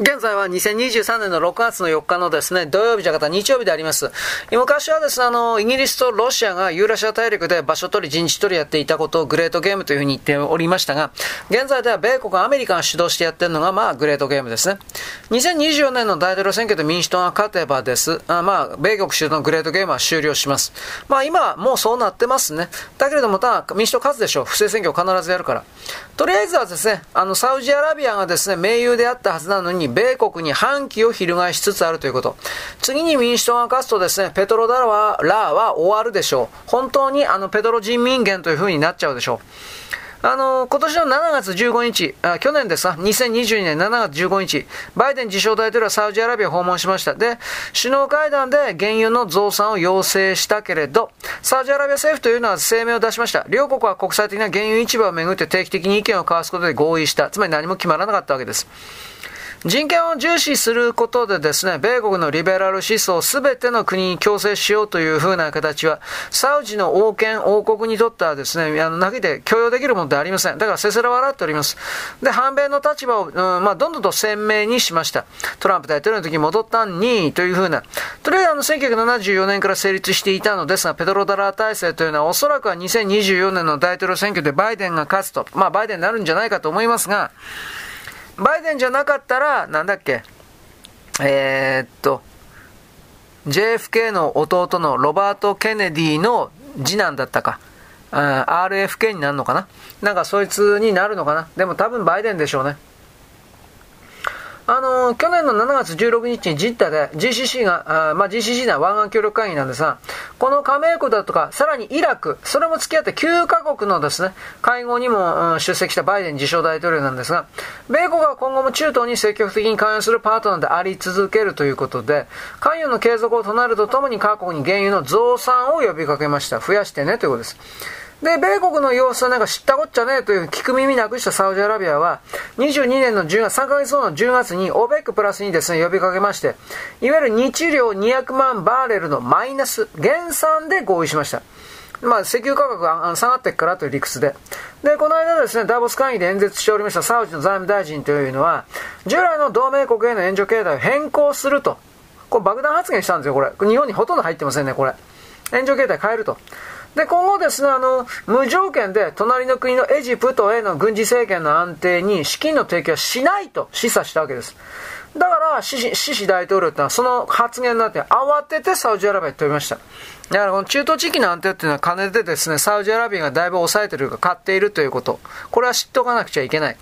現在は2023年の6月の4日のですね、土曜日じゃなかった日曜日であります。昔はですね、あの、イギリスとロシアがユーラシア大陸で場所取り、陣地取りやっていたことをグレートゲームというふうに言っておりましたが、現在では米国、アメリカが主導してやってるのが、まあ、グレートゲームですね。2024年の大統領選挙で民主党が勝てばです、あまあ、米国主導のグレートゲームは終了します。まあ、今はもうそうなってますね。だけれども、ただ、民主党勝つでしょう。不正選挙を必ずやるから。とりあえずはですね、あの、サウジアラビアがですね、盟友であったはずなのに、米国に反旗を翻しつつあるということ。次に民主党が勝つとですね、ペトロダラは、ラーは終わるでしょう。本当にあの、ペトロ人民元という風になっちゃうでしょう。あの、今年の7月15日、あ去年ですか、2022年7月15日、バイデン自称大統領はサウジアラビアを訪問しました。で、首脳会談で原油の増産を要請したけれど、サウジアラビア政府というのは声明を出しました。両国は国際的な原油市場をめぐって定期的に意見を交わすことで合意した。つまり何も決まらなかったわけです。人権を重視することでですね、米国のリベラル思想を全ての国に強制しようというふうな形は、サウジの王権、王国にとってはですね、あの、投げて許容できるものではありません。だからせせら笑っております。で、反米の立場を、うん、まあ、どんどんと鮮明にしました。トランプ大統領の時に戻ったんに、というふうな。とりあえずあの、1974年から成立していたのですが、ペドロダラー体制というのはおそらくは2024年の大統領選挙でバイデンが勝つと、まあ、バイデンになるんじゃないかと思いますが、バイデンじゃなかったら、なんだっけ、えー、っと、JFK の弟のロバート・ケネディの次男だったか、RFK になるのかな？なんかそいつになるのかな？でも多分バイデンでしょうね。あのー、去年の7月16日にジッタで GCC が、あまあ、GCC な湾岸協力会議なんですが、この加盟国だとか、さらにイラク、それも付き合って9カ国のですね、会合にも、うん、出席したバイデン自称大統領なんですが、米国は今後も中東に積極的に関与するパートナーであり続けるということで、関与の継続を唱えるとともに各国に原油の増産を呼びかけました。増やしてねということです。で、米国の様子はなんか知ったこっちゃねえという聞く耳なくしたサウジアラビアは、22年の10月、3ヶ月後の10月に OPEC プラスにですね、呼びかけまして、いわゆる日量200万バーレルのマイナス、減産で合意しました。まあ、石油価格が下がっていくからという理屈で。で、この間ですね、ダボス会議で演説しておりましたサウジの財務大臣というのは、従来の同盟国への援助形態を変更すると。これ爆弾発言したんですよ、これ。日本にほとんど入ってませんね、これ。援助形態変えると。で、今後ですね、あの、無条件で隣の国のエジプトへの軍事政権の安定に資金の提供はしないと示唆したわけです。だから、シシシシ大統領ってのはその発言になって慌ててサウジアラビアに飛びました。だからこの中東地域の安定っていうのは金でですね、サウジアラビアがだいぶ抑えてるか買っているということ。これは知っておかなくちゃいけない。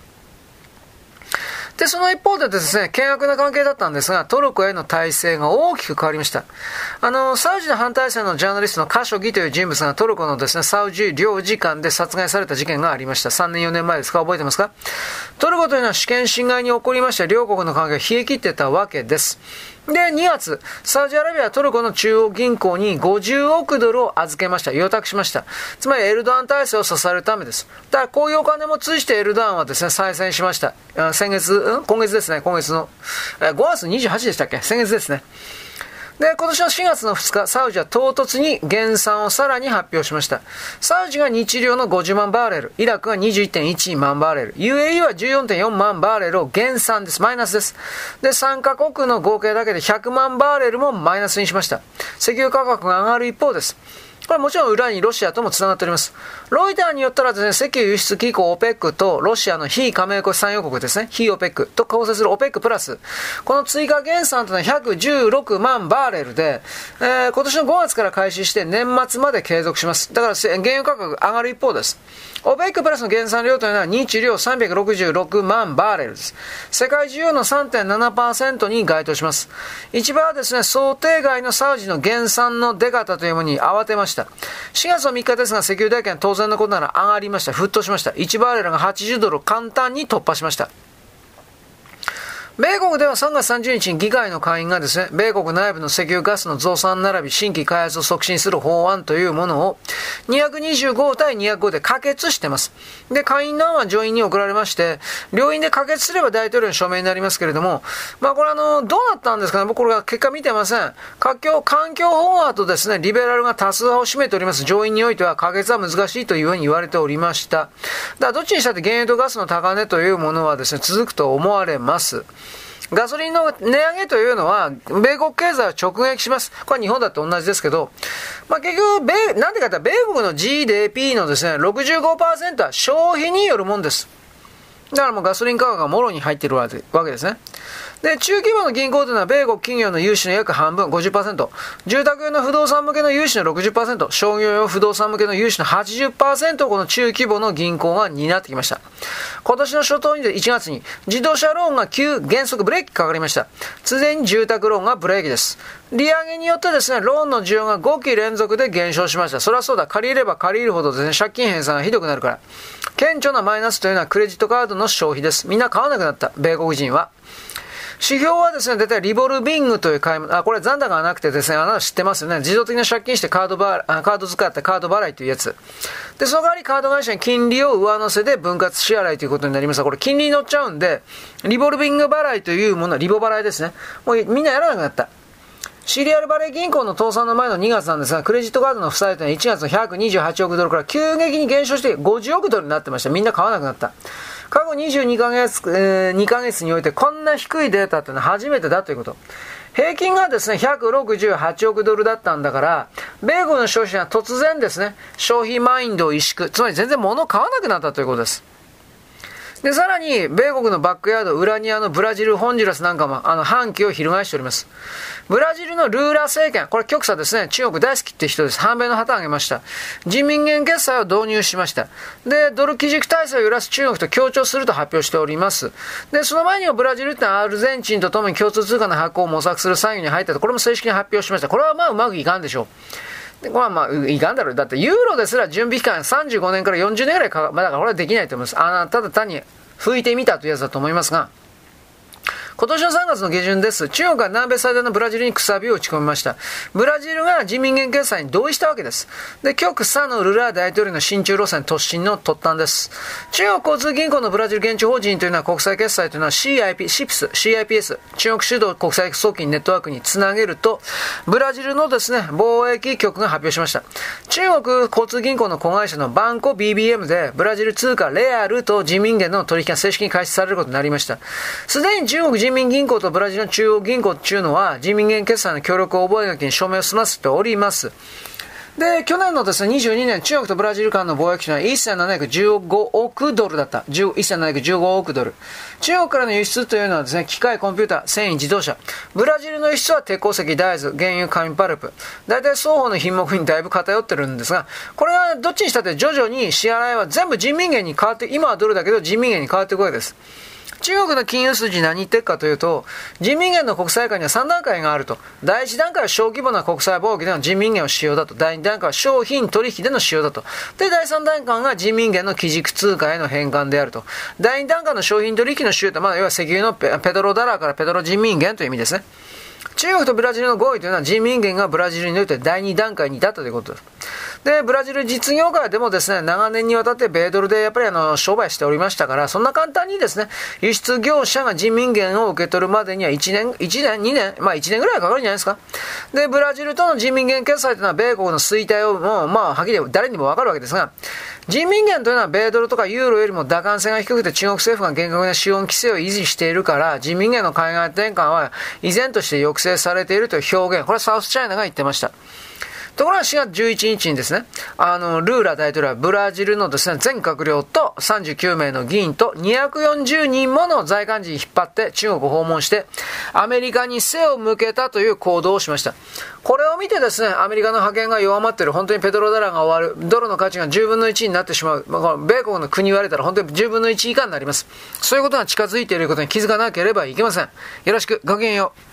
で、その一方でですね、険悪な関係だったんですが、トルコへの体制が大きく変わりました。あの、サウジの反対戦のジャーナリストのカショギという人物がトルコのですね、サウジ領事館で殺害された事件がありました。3年4年前ですか？覚えてますか？トルコというのは主権侵害に起こりまして両国の関係が冷え切ってたわけです。で、2月、サウジアラビアはトルコの中央銀行に50億ドルを預けました。予託しました。つまりエルドアン体制を支えるためです。だからこういうお金も通じてエルドアンはですね、再選しました。先月、今月ですね、今月の、5月28でしたっけ？先月ですね。で、今年の4月の2日、サウジは唐突に減産をさらに発表しました。サウジが日量の50万バーレル、イラクが21.1万バーレル、UAE は14.4万バーレルを減産です。マイナスです。で、3カ国の合計だけで100万バーレルもマイナスにしました。石油価格が上がる一方です。これはもちろん裏にロシアとも繋がっております。ロイターによったらですね、石油輸出機構 OPEC とロシアの非加盟国産油国ですね、非 OPEC と構成する OPEC プラス、この追加減産というのは116万バーレルで、えー、今年の5月から開始して年末まで継続します。だから原油価格上がる一方です。OPEC プラスの減産量というのは日量366万バーレルです。世界需要の3.7%に該当します。一番はですね、想定外のサウジの減産の出方というものに慌てました。4月の3日ですが、石油代金は当然のことなら上がりました。沸騰しました。1バーレルが80ドル簡単に突破しました。米国では3月30日に議会の会員がですね、米国内部の石油ガスの増産並び新規開発を促進する法案というものを225対205で可決しています。で、会員の案は上院に送られまして、両院で可決すれば大統領の署名になりますけれども、まあこれあの、どうなったんですかね僕これは結果見てません。環境、環境法案とですね、リベラルが多数派を占めております上院においては可決は難しいというふうに言われておりました。だからどっちにしたって原油とガスの高値というものはですね、続くと思われます。ガソリンの値上げというのは、米国経済を直撃します。これは日本だと同じですけど、まあ、結局、米、なんでかって米国の GDP のですね、65%は消費によるもんです。だからもうガソリン価格がもろに入っているわけですね。で、中規模の銀行というのは米国企業の融資の約半分、50%、住宅用の不動産向けの融資の60%、商業用不動産向けの融資の80%をこの中規模の銀行が担ってきました。今年の初頭に1月に自動車ローンが急原則ブレーキかかりました。ついに住宅ローンがブレーキです。利上げによってですね、ローンの需要が5期連続で減少しました。それはそうだ、借りれば借りるほどですね、借金返済がひどくなるから。顕著なマイナスというのはクレジットカードの消費です。みんな買わなくなった、米国人は。指標はですね、大体リボルビングという買い物、あ、これ残高がなくてですね、あなた知ってますよね。自動的な借金してカードバカード使ってカード払いというやつ。で、その代わりカード会社に金利を上乗せで分割支払いということになりますが、これ金利に乗っちゃうんで、リボルビング払いというものはリボ払いですね。もうみんなやらなくなった。シリアルバレー銀行の倒産の前の2月なんですが、クレジットカードの負債というのは1月の128億ドルから急激に減少して50億ドルになってました。みんな買わなくなった。過去22ヶ月、えー、2ヶ月においてこんな低いデータっていうのは初めてだということ。平均がですね、168億ドルだったんだから、米国の消費者は突然ですね、消費マインドを萎縮、つまり全然物を買わなくなったということです。で、さらに、米国のバックヤード、ウラニアのブラジル、ホンジュラスなんかも、あの、反旗を翻しております。ブラジルのルーラ政権、これ極左ですね、中国大好きって人です。反米の旗を挙げました。人民元決済を導入しました。で、ドル基軸体制を揺らす中国と協調すると発表しております。で、その前にはブラジルってアルゼンチンとともに共通通貨の発行を模索する作業に入ったと、これも正式に発表しました。これはまあうまくいかんでしょう。まあまあ、いかんだろう。だって、ユーロですら準備期間35年から40年ぐらいかか、まあ、だからこれはできないと思います。あただ単に拭いてみたというやつだと思いますが、今年の3月の下旬です。中国は南米最大のブラジルにくさびを打ち込みました。ブラジルが人民元決済に同意したわけです。で、極左のルラ大統領の親中路線突進の突端です。中国交通銀行のブラジル現地法人というのは国際決済というのは CIP、CIPS、CIPS、中国主導国際送金ネットワークにつなげると、ブラジルのですね、貿易局が発表しました。中国交通銀行の子会社のバンコ BBM で、ブラジル通貨レアルと人民元の取引が正式に開始されることになりました。すでに中国人人民銀行とブラジルの中央銀行っていうのは人民元決済の協力覚書に署名を済ませております。で、去年のですね、22年、中国とブラジル間の貿易収は1715億ドルだった。1715億ドル。中国からの輸出というのはですね、機械、コンピューター、繊維、自動車。ブラジルの輸出は鉄鉱石、大豆、原油、紙パルプ。大体双方の品目にだいぶ偏ってるんですが、これはどっちにしたって徐々に支払いは全部人民元に変わって、今はドルだけど人民元に変わっていくわけです。中国の金融筋何言ってるかというと、人民元の国際化には3段階があると。第1段階は小規模な国際貿易での人民元を使用だと。第2段階は商品取引での使用だと。で、第3段階が人民元の基軸通貨への変換であると。第2段階の商品取引の使用と、まあ、要は石油のペドロダラーからペドロ人民元という意味ですね。中国とブラジルの合意というのは人民元がブラジルにおいて第2段階に至ったということです。で、ブラジル実業界でもですね、長年にわたって米ドルでやっぱりあの、商売しておりましたから、そんな簡単にですね、輸出業者が人民元を受け取るまでには1年、1年、2年、まあ1年ぐらいかかるんじゃないですか。で、ブラジルとの人民元決済というのは米国の衰退をもう、まあ、はっきり誰にもわかるわけですが、人民元というのは米ドルとかユーロよりも打感性が低くて中国政府が厳格な資本規制を維持しているから、人民元の海外転換は依然として抑制されているという表現、これはサウスチャイナが言ってました。ところが4月11日にですね、あの、ルーラ大統領はブラジルのですね、全閣僚と39名の議員と240人もの在韓人引っ張って中国を訪問して、アメリカに背を向けたという行動をしました。これを見てですね、アメリカの覇権が弱まっている、本当にペトロダラが終わる、ドルの価値が10分の1になってしまう、まあ、米国の国言われたら本当に10分の1以下になります。そういうことが近づいていることに気づかなければいけません。よろしく、ごきげんよう。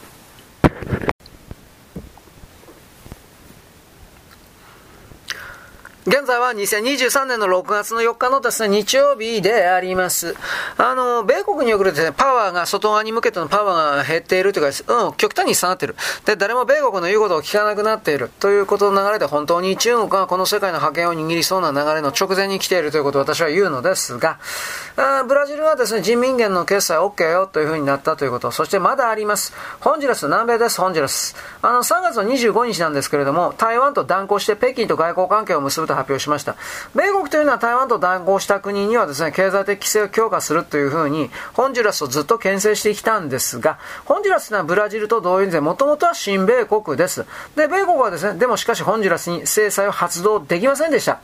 現在は2023年の6月の4日のですね、日曜日であります。あの、米国におけるですね、パワーが、外側に向けてのパワーが減っているというか、うん、極端に下がっている。で、誰も米国の言うことを聞かなくなっている。ということの流れで、本当に中国がこの世界の覇権を握りそうな流れの直前に来ているということを私は言うのですが、ブラジルはですね、人民元の決済 OK よというふうになったということ。そしてまだあります。ホンジュラス、南米です、ホンジュラス。あの、3月の25日なんですけれども、台湾と断交して北京と外交関係を結ぶと発表しました。米国というのは台湾と断交した国にはですね、経済的規制を強化するというふうに、ホンジュラスをずっと牽制してきたんですが、ホンジュラスというのはブラジルと同様にもともとは親米国です。で、米国はですね、でもしかしホンジュラスに制裁を発動できませんでした。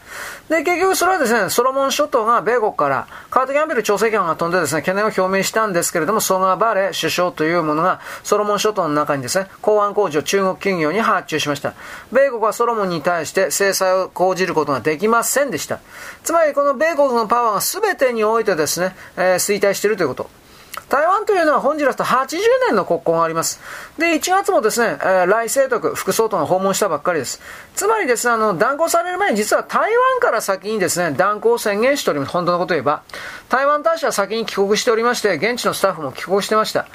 で、結局それはですね、ソロモン諸島が米国からカート・ギャャンベル調整官が飛んでですね、懸念を表明したんですけれども、ソガバレ首相というものがソロモン諸島の中にですね、港湾工事を中国企業に発注しました。米国はソロモンに対して制裁を講じることができませんでした。つまりこの米国のパワーが全てにおいてですね、えー、衰退しているということ。台湾というのはホンジュラスと80年の国交があります。で、1月もですね、えー、来清徳副総統が訪問したばっかりです。つまりですね、あの、断交される前に実は台湾から先にですね、断交を宣言しております。本当のこと言えば。台湾大使は先に帰国しておりまして、現地のスタッフも帰国してました。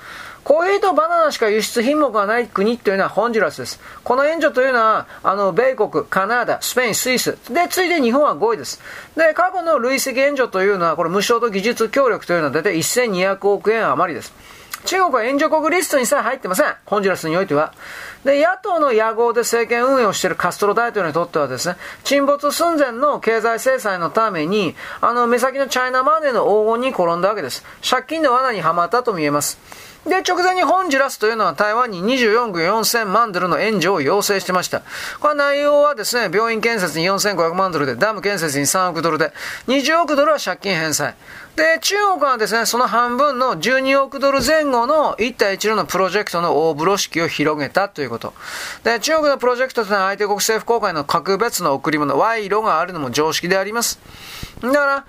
コーヒーとバナナしか輸出品目がない国というのはホンジュラスです。この援助というのは、あの、米国、カナダ、スペイン、スイス。で、ついで日本は5位です。で、過去の累積援助というのは、これ無償と技術協力というのは大体1200億円余りです。中国は援助国リストにさえ入ってません。ホンジュラスにおいては。で、野党の野合で政権運営をしているカストロ大統領にとってはですね、沈没寸前の経済制裁のために、あの、目先のチャイナマネーの黄金に転んだわけです。借金の罠にはまったと見えます。で、直前にホンジュラスというのは台湾に24億4000万ドルの援助を要請してました。これ内容はですね、病院建設に4500万ドルで、ダム建設に3億ドルで、20億ドルは借金返済。で、中国はですね、その半分の12億ドル前後の一帯一路のプロジェクトの大風呂敷を広げたということ。で、中国のプロジェクトというのは相手国政府公開の格別の贈り物、賄賂があるのも常識であります。だから、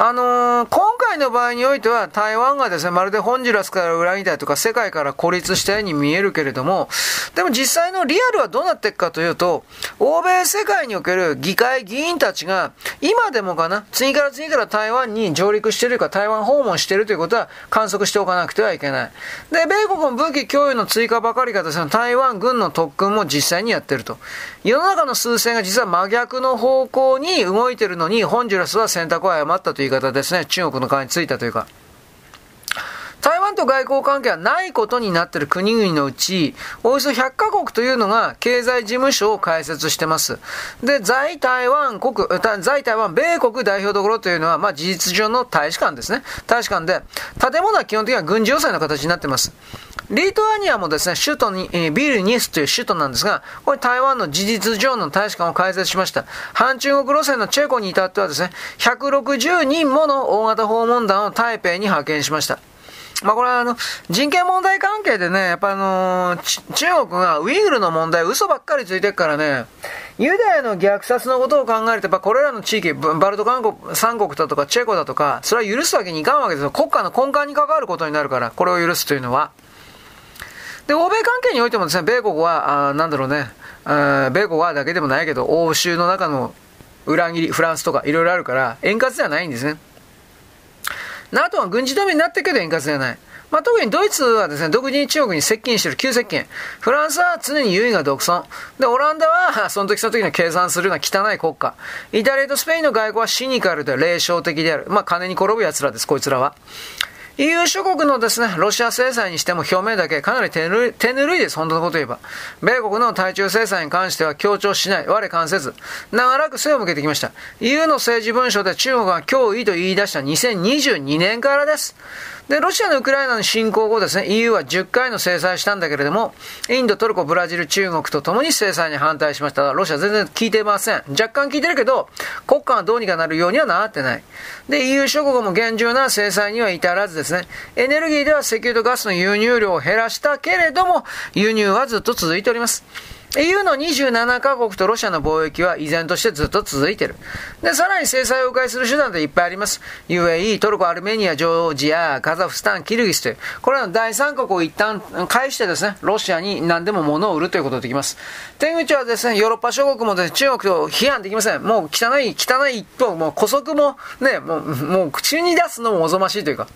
あのー、今回の場合においては台湾がですね、まるでホンジュラスから裏切ったとか世界から孤立したように見えるけれども、でも実際のリアルはどうなっていくかというと、欧米世界における議会議員たちが今でもかな、次から次から台湾に上陸しているか台湾訪問しているということは観測しておかなくてはいけない。で、米国の武器供与の追加ばかりかですね、台湾軍の特訓も実際にやってると。世の中の数勢が実は真逆の方向に動いてるのに、ホンジュラスは選択を誤ったという言い方ですね、中国の側についたというか。台湾と外交関係はないことになっている国々のうち、およそ100カ国というのが経済事務所を開設してます。で、在台湾国、在台湾米国代表どころというのは、まあ事実上の大使館ですね。大使館で、建物は基本的には軍事要塞の形になってます。リトアニアもですね、首都に、えー、ビルニスという首都なんですが、これ台湾の事実上の大使館を開設しました。反中国路線のチェコに至ってはですね、160人もの大型訪問団を台北に派遣しました。まあこれはあの、人権問題関係でね、やっぱあのー、中国がウイグルの問題嘘ばっかりついてるからね、ユダヤの虐殺のことを考えると、やっぱこれらの地域、バルト韓国、三国だとかチェコだとか、それは許すわけにいかんわけですよ。国家の根幹に関わることになるから、これを許すというのは。で、欧米関係においてもですね、米国は、あなんだろうね、米国はだけでもないけど、欧州の中の裏切り、フランスとかいろいろあるから、円滑ではないんですね。NATO は軍事同盟になってけど円滑ではない。まあ、特にドイツはですね、独自に中国に接近している、急接近。フランスは常に優位が独尊。で、オランダは、その時その時の計算するような汚い国家。イタリアとスペインの外交はシニカルで霊障的である。まあ、金に転ぶ奴らです、こいつらは。EU 諸国のですね、ロシア制裁にしても表明だけかなり手ぬるい手ぬるいです、本当のこと言えば。米国の対中制裁に関しては強調しない、我関せず、長らく背を向けてきました。EU の政治文書で中国が脅威と言い出した2022年からです。で、ロシアのウクライナの侵攻後ですね、EU は10回の制裁したんだけれども、インド、トルコ、ブラジル、中国と共に制裁に反対しましたが、ロシア全然聞いてません。若干聞いてるけど、国家がどうにかなるようにはなってない。で、EU 諸国も厳重な制裁には至らずですね、エネルギーでは石油とガスの輸入量を減らしたけれども、輸入はずっと続いております。EU の27カ国とロシアの貿易は依然としてずっと続いている。で、さらに制裁を迂回する手段でいっぱいあります。UAE、トルコ、アルメニア、ジョージア、カザフスタン、キルギスという、これらの第三国を一旦返してですね、ロシアに何でも物を売るということができます。手口はですね、ヨーロッパ諸国もですね、中国と批判できません。もう汚い、汚い一方、もう古速もね、もう、もう口に出すのもおぞましいというか。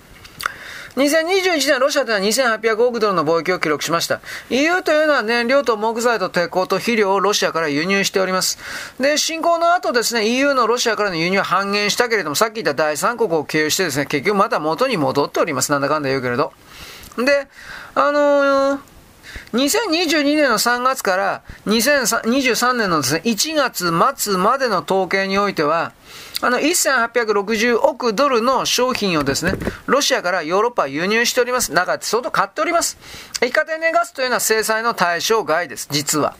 2021年、ロシアでは2800億ドルの貿易を記録しました。EU というのは燃料と木材と鉄鋼と肥料をロシアから輸入しております。で、侵攻の後ですね、EU のロシアからの輸入は半減したけれども、さっき言った第三国を経由してですね、結局また元に戻っております。なんだかんだ言うけれど。で、あのー2022年の3月から2023年のですね、1月末までの統計においては、あの、1860億ドルの商品をですね、ロシアからヨーロッパ輸入しております。中で相当買っております。液化天然ガスというのは制裁の対象外です、実は。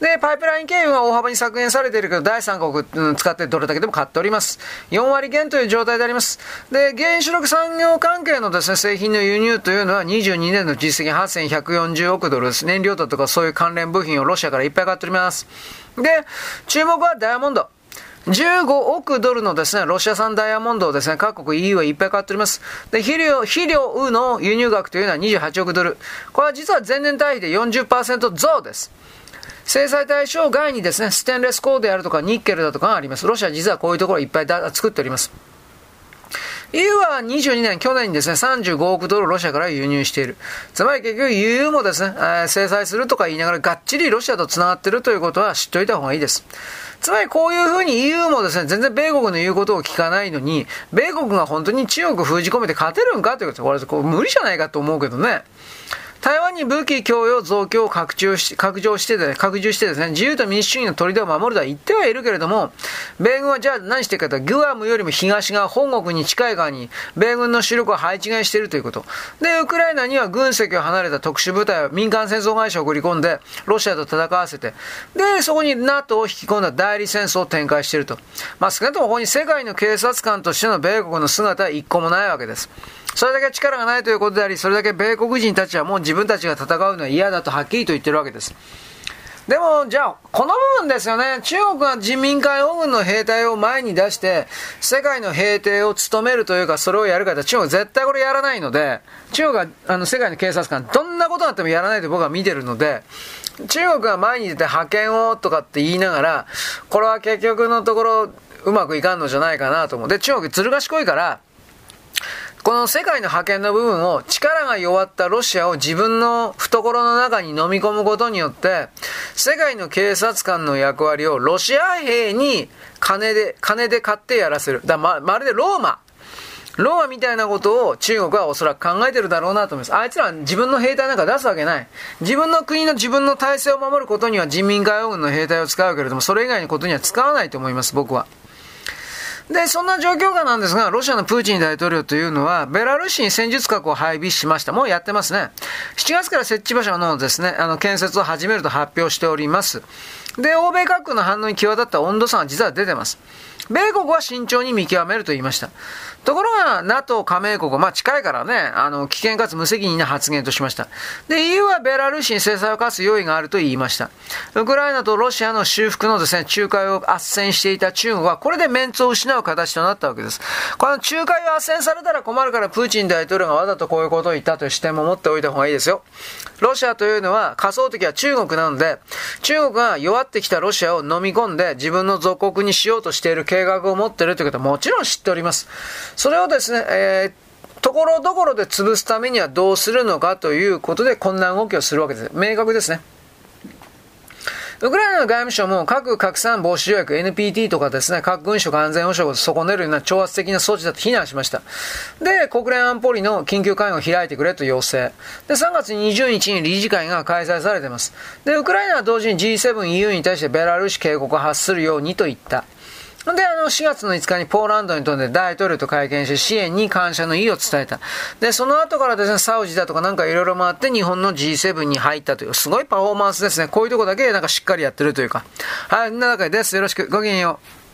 で、パイプライン経由が大幅に削減されているけど、第三国、うん、使ってどれだけでも買っております。4割減という状態であります。で、原子力産業関係のですね、製品の輸入というのは22年の実績8140億ドルです。燃料だとかそういう関連部品をロシアからいっぱい買っております。で、注目はダイヤモンド。15億ドルのですね、ロシア産ダイヤモンドをですね、各国 EU はいっぱい買っております。で、肥料、肥料の輸入額というのは28億ドル。これは実は前年対比で40%増です。制裁対象外にですね、ステンレス鋼であるとかニッケルだとかがあります。ロシア実はこういうところいっぱい作っております。EU は22年、去年にですね、35億ドルロシアから輸入している。つまり結局 EU もですね、えー、制裁するとか言いながらがっちりロシアと繋がってるということは知っておいた方がいいです。つまりこういうふうに EU もですね、全然米国の言うことを聞かないのに、米国が本当に中国封じ込めて勝てるんかということこれこれ無理じゃないかと思うけどね。台湾に武器供与増強を拡張し拡張してで、拡充してですね、自由と民主主義の砦を守るとは言ってはいるけれども、米軍はじゃあ何してるかとグアムよりも東側、本国に近い側に、米軍の主力を配置換えしているということ。で、ウクライナには軍籍を離れた特殊部隊を民間戦争会社を送り込んで、ロシアと戦わせて、で、そこに NATO を引き込んだ代理戦争を展開していると。まあ、少なくともここに世界の警察官としての米国の姿は一個もないわけです。それだけ力がないということであり、それだけ米国人たちはもう自分たちが戦うのは嫌だとはっきりと言ってるわけです。でも、じゃあ、この部分ですよね。中国が人民解放軍の兵隊を前に出して、世界の兵隊を務めるというか、それをやるか中国絶対これやらないので、中国が、あの、世界の警察官、どんなことがあってもやらないと僕は見てるので、中国が前に出て派遣をとかって言いながら、これは結局のところ、うまくいかんのじゃないかなと思う。で、中国ずる賢いから、この世界の覇権の部分を力が弱ったロシアを自分の懐の中に飲み込むことによって、世界の警察官の役割をロシア兵に金で、金で買ってやらせる。だま、まるでローマ。ローマみたいなことを中国はおそらく考えてるだろうなと思います。あいつらは自分の兵隊なんか出すわけない。自分の国の自分の体制を守ることには人民解放軍の兵隊を使うけれども、それ以外のことには使わないと思います、僕は。で、そんな状況下なんですが、ロシアのプーチン大統領というのは、ベラルーシに戦術核を配備しました。もうやってますね。7月から設置場所のですね、あの、建設を始めると発表しております。で、欧米各国の反応に際立った温度差が実は出てます。米国は慎重に見極めると言いました。ところが、NATO 加盟国、まあ近いからね、あの、危険かつ無責任な発言としました。で、EU はベラルーシに制裁を科す用意があると言いました。ウクライナとロシアの修復のですね、仲介を斡旋していた中国は、これでメンツを失う形となったわけです。この仲介を斡旋されたら困るから、プーチン大統領がわざとこういうことを言ったという視点も持っておいた方がいいですよ。ロシアというのは仮想的は中国なので、中国が弱ってきたロシアを飲み込んで自分の属国にしようとしている計画を持っているということはもちろん知っております。それをですね、えー、ところどころで潰すためにはどうするのかということでこんな動きをするわけです。明確ですね。ウクライナの外務省も核拡散防止条約 NPT とかですね、核軍縮安全保障を損ねるような挑発的な措置だと非難しました。で、国連安保理の緊急会合を開いてくれと要請。で、3月20日に理事会が開催されています。で、ウクライナは同時に G7 EU に対してベラルーシ警告を発するようにと言った。で、あの、4月の5日にポーランドに飛んで大統領と会見して支援に感謝の意を伝えた。で、その後からですね、サウジだとかなんかいろいろ回って日本の G7 に入ったという、すごいパフォーマンスですね。こういうとこだけなんかしっかりやってるというか。はい、みんなわけです。よろしく。ごきげんよう。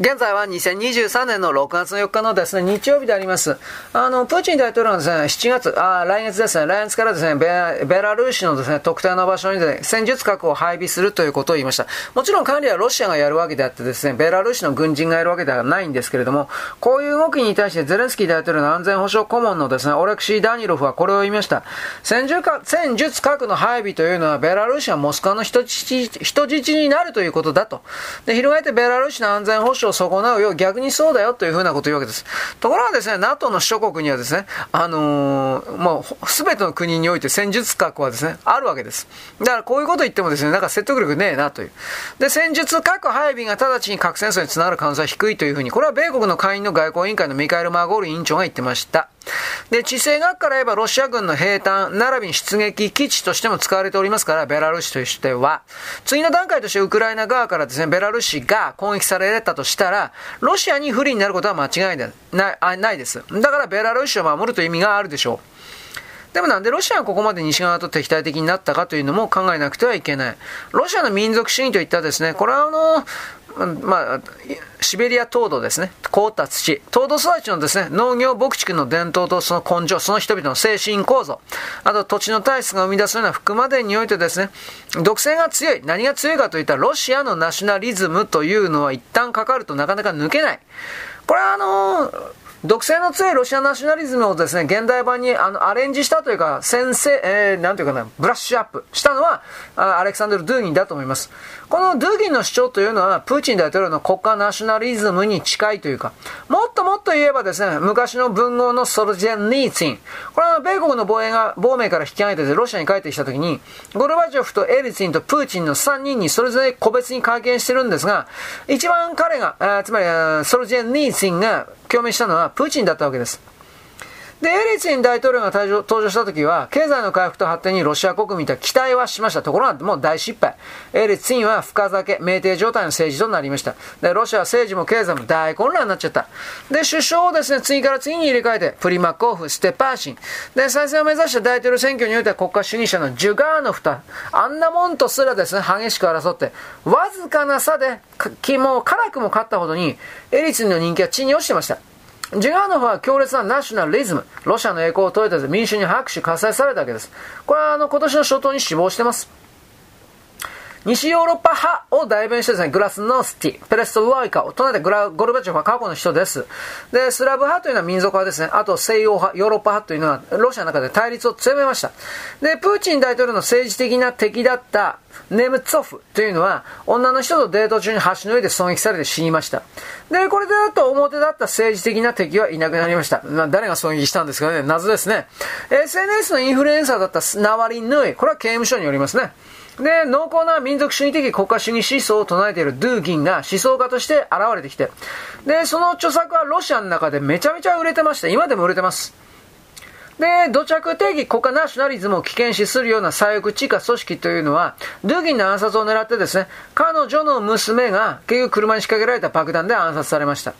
現在は2023年の6月4日のですね、日曜日であります。あの、プーチン大統領はですね、7月、あ来月ですね、来月からですね、ベベラルーシのですね、特定の場所にで、ね、戦術核を配備するということを言いました。もちろん管理はロシアがやるわけであってですね、ベラルーシの軍人がやるわけではないんですけれども、こういう動きに対してゼレンスキー大統領の安全保障顧問のですね、オレクシー・ダニロフはこれを言いました。戦術戦術核の配備というのは、ベラルーシはモスクワの人質人質になるということだと。で、翻ってベラルーシの安全保障損なうよ、逆にそうだよというふうなことを言うわけです。ところがですね、NATO の諸国にはですね、あのー、もう、すべての国において戦術核はですね、あるわけです。だからこういうこと言ってもですね、なんか説得力ねえなという。で、戦術核配備が直ちに核戦争につながる可能性は低いというふうに、これは米国の会員の外交委員会のミカエル・マーゴール委員長が言ってました。で、地政学から言えばロシア軍の兵隊、並びに出撃基地としても使われておりますから、ベラルーシとしては、次の段階としてウクライナ側からですね、ベラルーシが攻撃されたとしたら、ロシアに不利になることは間違いないないです。だからベラルーシを守るという意味があるでしょう。でもなんでロシアがここまで西側と敵対的になったかというのも考えなくてはいけない。ロシアの民族主義といったですね、これはあの、まあ、シベリア凍土ですね。凍った土。凍土育ちのですね、農業牧畜の伝統とその根性、その人々の精神構造、あと土地の体質が生み出すような服までにおいてですね、毒性が強い。何が強いかといったら、ロシアのナショナリズムというのは一旦かかるとなかなか抜けない。これはあのー独性の強いロシアナショナリズムをですね、現代版にあのアレンジしたというか、先生、えー、なんていうかな、ブラッシュアップしたのは、アレクサンドル・ドゥーギンだと思います。このドゥーギンの主張というのは、プーチン大統領の国家ナショナリズムに近いというか、もっともっと言えばですね、昔の文豪のソルジェンニーツィン、これは米国の防衛が、亡命から引き上げてロシアに帰ってきたときに、ゴルバチョフとエリツィンとプーチンの3人にそれぞれ個別に会見してるんですが、一番彼が、つまりソルジェンニーツィンが共鳴したのはプーチンだったわけです。で、エリツィン大統領が登場した時は、経済の回復と発展にロシア国民とは期待はしました。ところが、もう大失敗。エリツィンは深酒、酩酊状態の政治となりました。で、ロシアは政治も経済も大混乱になっちゃった。で、首相をですね、次から次に入れ替えて、プリマコフ、ステパーシン。で、再選を目指した大統領選挙においては国家主義者のジュガーノフと、あんなもんとすらですね、激しく争って、わずかな差で、もう辛くも勝ったほどに、エリツィンの人気は地に落ちてました。ジガーノフは強烈なナショナリズム、ロシアの栄光を問えて民主に拍手喝采されたわけです。これはあの今年の初頭に死亡してます。西ヨーロッパ派を代弁してですね、グラスノスティ、ペレストロイカを唱えてグラゴルバチョフは過去の人です。で、スラブ派というのは民族派ですね。あと西洋派、ヨーロッパ派というのはロシアの中で対立を強めました。で、プーチン大統領の政治的な敵だったネムツォフというのは女の人とデート中に橋の上で狙撃されて死にました。で、これでだと表だった政治的な敵はいなくなりました。まあ、誰が狙撃したんですかね謎ですね。SNS のインフルエンサーだったナワリンヌイ、これは刑務所におりますね。で、濃厚な民族主義的国家主義思想を唱えているドゥーギンが思想家として現れてきて、で、その著作はロシアの中でめちゃめちゃ売れてました。今でも売れてます。で、土着定義国家ナショナリズムを危険視するような左翼地下組織というのは、ドゥーギンの暗殺を狙ってですね、彼女の娘が結局車に仕掛けられた爆弾で暗殺されました。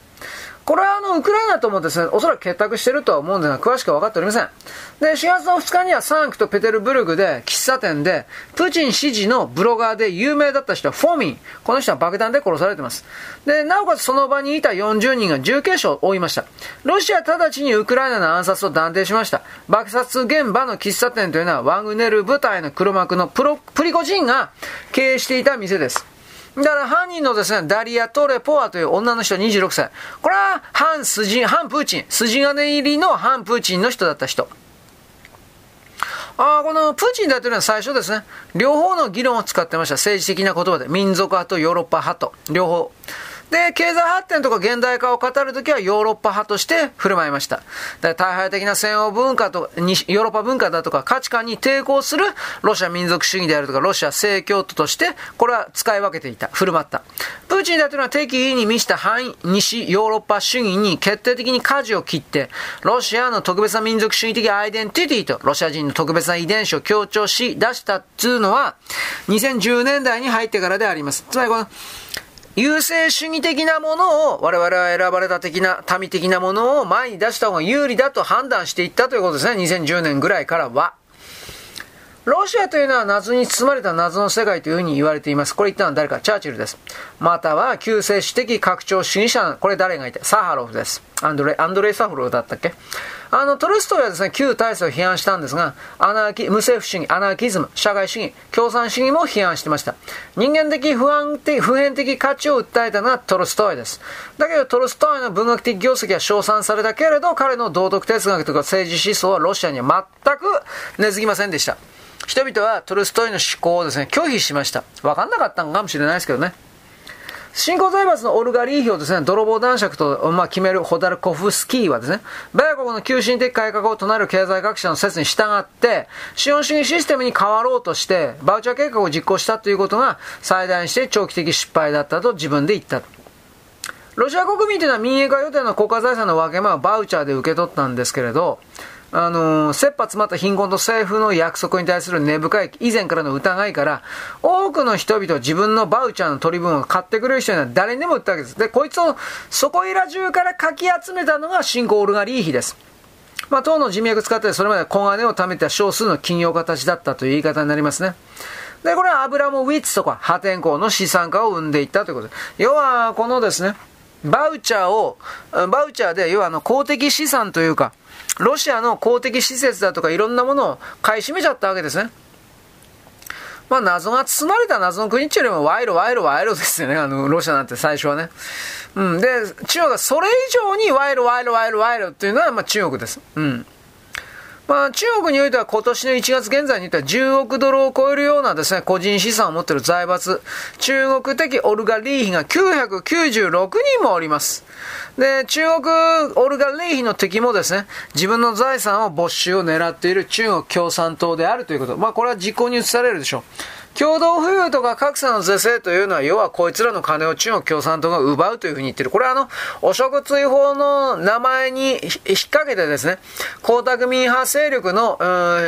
これはあの、ウクライナともですね、おそらく結託してるとは思うんですが、詳しくは分かっておりません。で、4月の2日にはサンクトペテルブルグで、喫茶店で、プーチン支持のブロガーで有名だった人はフォーミン。この人は爆弾で殺されてます。で、なおかつその場にいた40人が重軽傷を負いました。ロシア直ちにウクライナの暗殺を断定しました。爆殺現場の喫茶店というのは、ワグネル部隊の黒幕のプロプリコジンが経営していた店です。だから犯人のですね、ダリア・トレポワという女の人26歳。これは反筋、反プーチン、筋金入りの反プーチンの人だった人。あこのプーチン大統領は最初ですね、両方の議論を使ってました。政治的な言葉で。民族派とヨーロッパ派と。両方。で、経済発展とか現代化を語るときはヨーロッパ派として振る舞いました。大敗的な西欧文化と、ヨーロッパ文化だとか価値観に抵抗するロシア民族主義であるとか、ロシア正教徒として、これは使い分けていた、振る舞った。プーチン大統領は敵意に満ちた反西ヨーロッパ主義に決定的に舵を切って、ロシアの特別な民族主義的アイデンティティとロシア人の特別な遺伝子を強調し出したっていうのは、2010年代に入ってからであります。つまりこの、優勢主義的なものを、我々は選ばれた的な、民的なものを前に出した方が有利だと判断していったということですね。2010年ぐらいからは。ロシアというのは謎に包まれた謎の世界というふうに言われています。これ言ったのは誰かチャーチルです。または救世主的拡張主義者、これ誰がいてサハロフです。アンドレ、アンドレイ・サハロフだったっけ？あの、トルストイはですね、旧体制を批判したんですが、アナーキ、無政府主義、アナーキズム、社会主義、共産主義も批判してました。人間的不安的、普遍的価値を訴えたのはトルストイです。だけど、トルストイの文学的業績は称賛されたけれど、彼の道徳哲学とか政治思想はロシアには全く根付きませんでした。人々はトルストイの思考をですね、拒否しました。わかんなかったのかもしれないですけどね。新興財閥のオルガリーヒをですね、泥棒男爵と、まあ、決めるホダルコフスキーはですね、米国の急進的改革を唱える経済学者の説に従って、資本主義システムに変わろうとして、バウチャー計画を実行したということが最大にして長期的失敗だったと自分で言った。ロシア国民というのは民営化予定の国家財産の分け間をバウチャーで受け取ったんですけれど、あの、切羽詰まった貧困と政府の約束に対する根深い以前からの疑いから、多くの人々自分のバウチャーの取り分を買ってくれる人には誰にでも売ったわけです。で、こいつをそこいら中からかき集めたのが新興オルガリーヒです。まあ、党の人脈使ってそれまで小金を貯めた少数の企業家たちだったという言い方になりますね。で、これはアブラモウィッツとか破天荒の資産家を生んでいったということで。要は、このですね、バウチャーを、バウチャーで、要はあの公的資産というか、ロシアの公的施設だとかいろんなものを買い占めちゃったわけですね。まあ謎が包まれた謎の国っていうよりも賄賂、賄賂、賄賂ですよね。あの、ロシアなんて最初はね。うん。で、中国がそれ以上に賄賂、賄賂、賄賂、賄賂っていうのは、まあ中国です。うん。まあ、中国においては今年の1月現在に言ったら10億ドルを超えるようなですね、個人資産を持っている財閥、中国的オルガリーヒが996人もおります。で、中国オルガリーヒの敵もですね、自分の財産を没収を狙っている中国共産党であるということ。まあ、これは実行に移されるでしょう。共同富裕とか格差の是正というのは、要はこいつらの金を中国共産党が奪うというふうに言ってる。これはあの、汚職追放の名前に引っ掛けてですね、江沢民派勢力の、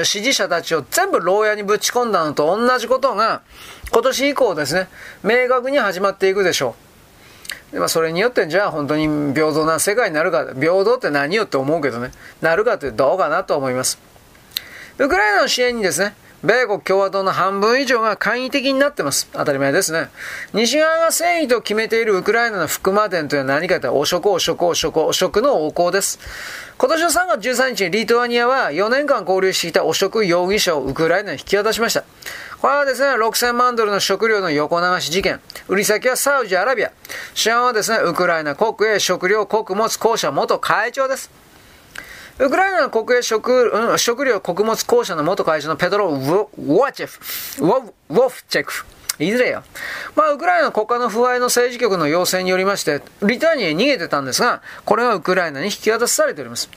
支持者たちを全部牢屋にぶち込んだのと同じことが、今年以降ですね、明確に始まっていくでしょう。でまあ、それによってじゃあ本当に平等な世界になるか、平等って何よって思うけどね、なるかってどうかなと思います。ウクライナの支援にですね、米国共和党の半分以上が簡易的になってます。当たり前ですね。西側が戦意と決めているウクライナの福間伝というのは何かというと、汚職、汚職、汚職、汚職の横行です。今年の3月13日にリトアニアは4年間交流していた汚職容疑者をウクライナに引き渡しました。これはですね、6000万ドルの食料の横流し事件。売り先はサウジアラビア。主案はですね、ウクライナ国営食料穀物公社元会長です。ウクライナの国営食,、うん、食料穀物公社の元会長のペトロ・ウォーチェフ、ウォウォフチェク。いずれよ。まあ、ウクライナ国家の不愛の政治局の要請によりまして、リターニアに逃げてたんですが、これがウクライナに引き渡されております。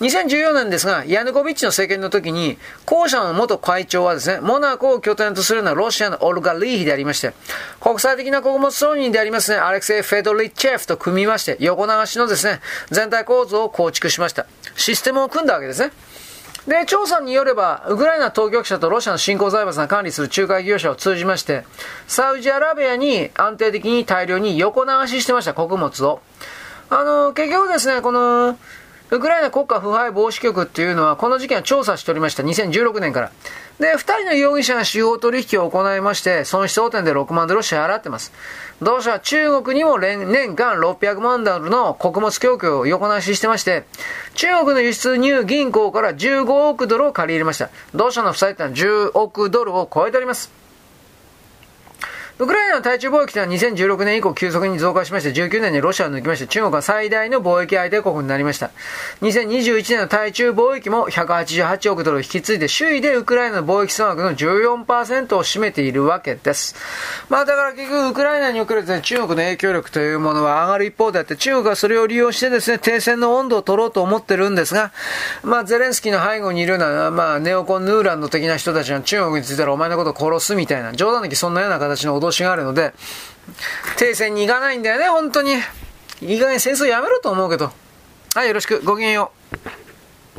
2014年ですが、ヤヌコビッチの政権の時に、後者の元会長はですね、モナコを拠点とするのはロシアのオルガ・リーヒでありまして、国際的な穀物商人でありますね、アレクセイ・フェドリッチェフと組みまして、横流しのですね、全体構造を構築しました。システムを組んだわけですね。で、調査によれば、ウクライナ当局者とロシアの新興財閥が管理する仲介業者を通じまして、サウジアラビアに安定的に大量に横流ししてました、穀物を。あの、結局ですね、この、ウクライナ国家腐敗防止局っていうのは、この事件は調査しておりました。2016年から。で、二人の容疑者が司法取引を行いまして、損失補填で6万ドルを支払ってます。同社は中国にも年間600万ドルの穀物供給を横なししてまして、中国の輸出入銀行から15億ドルを借り入れました。同社の負債ってのは10億ドルを超えております。ウクライナの対中貿易というのは2016年以降急速に増加しまして、19年にロシアを抜きまして、中国は最大の貿易相手国になりました。2021年の対中貿易も188億ドルを引き継いで、首位でウクライナの貿易総額の14%を占めているわけです。まあだから結局ウクライナにおけるですね、中国の影響力というものは上がる一方であって、中国はそれを利用してですね、停戦の温度を取ろうと思ってるんですが、まあゼレンスキーの背後にいるような、まあネオコンヌーランド的な人たちが中国についたらお前のことを殺すみたいな、冗談的そんなような形の脅しがあるので、停戦に行かないんだよね、本当に。いい加減戦争やめろと思うけど。はい、よろしく。ごきげんよう。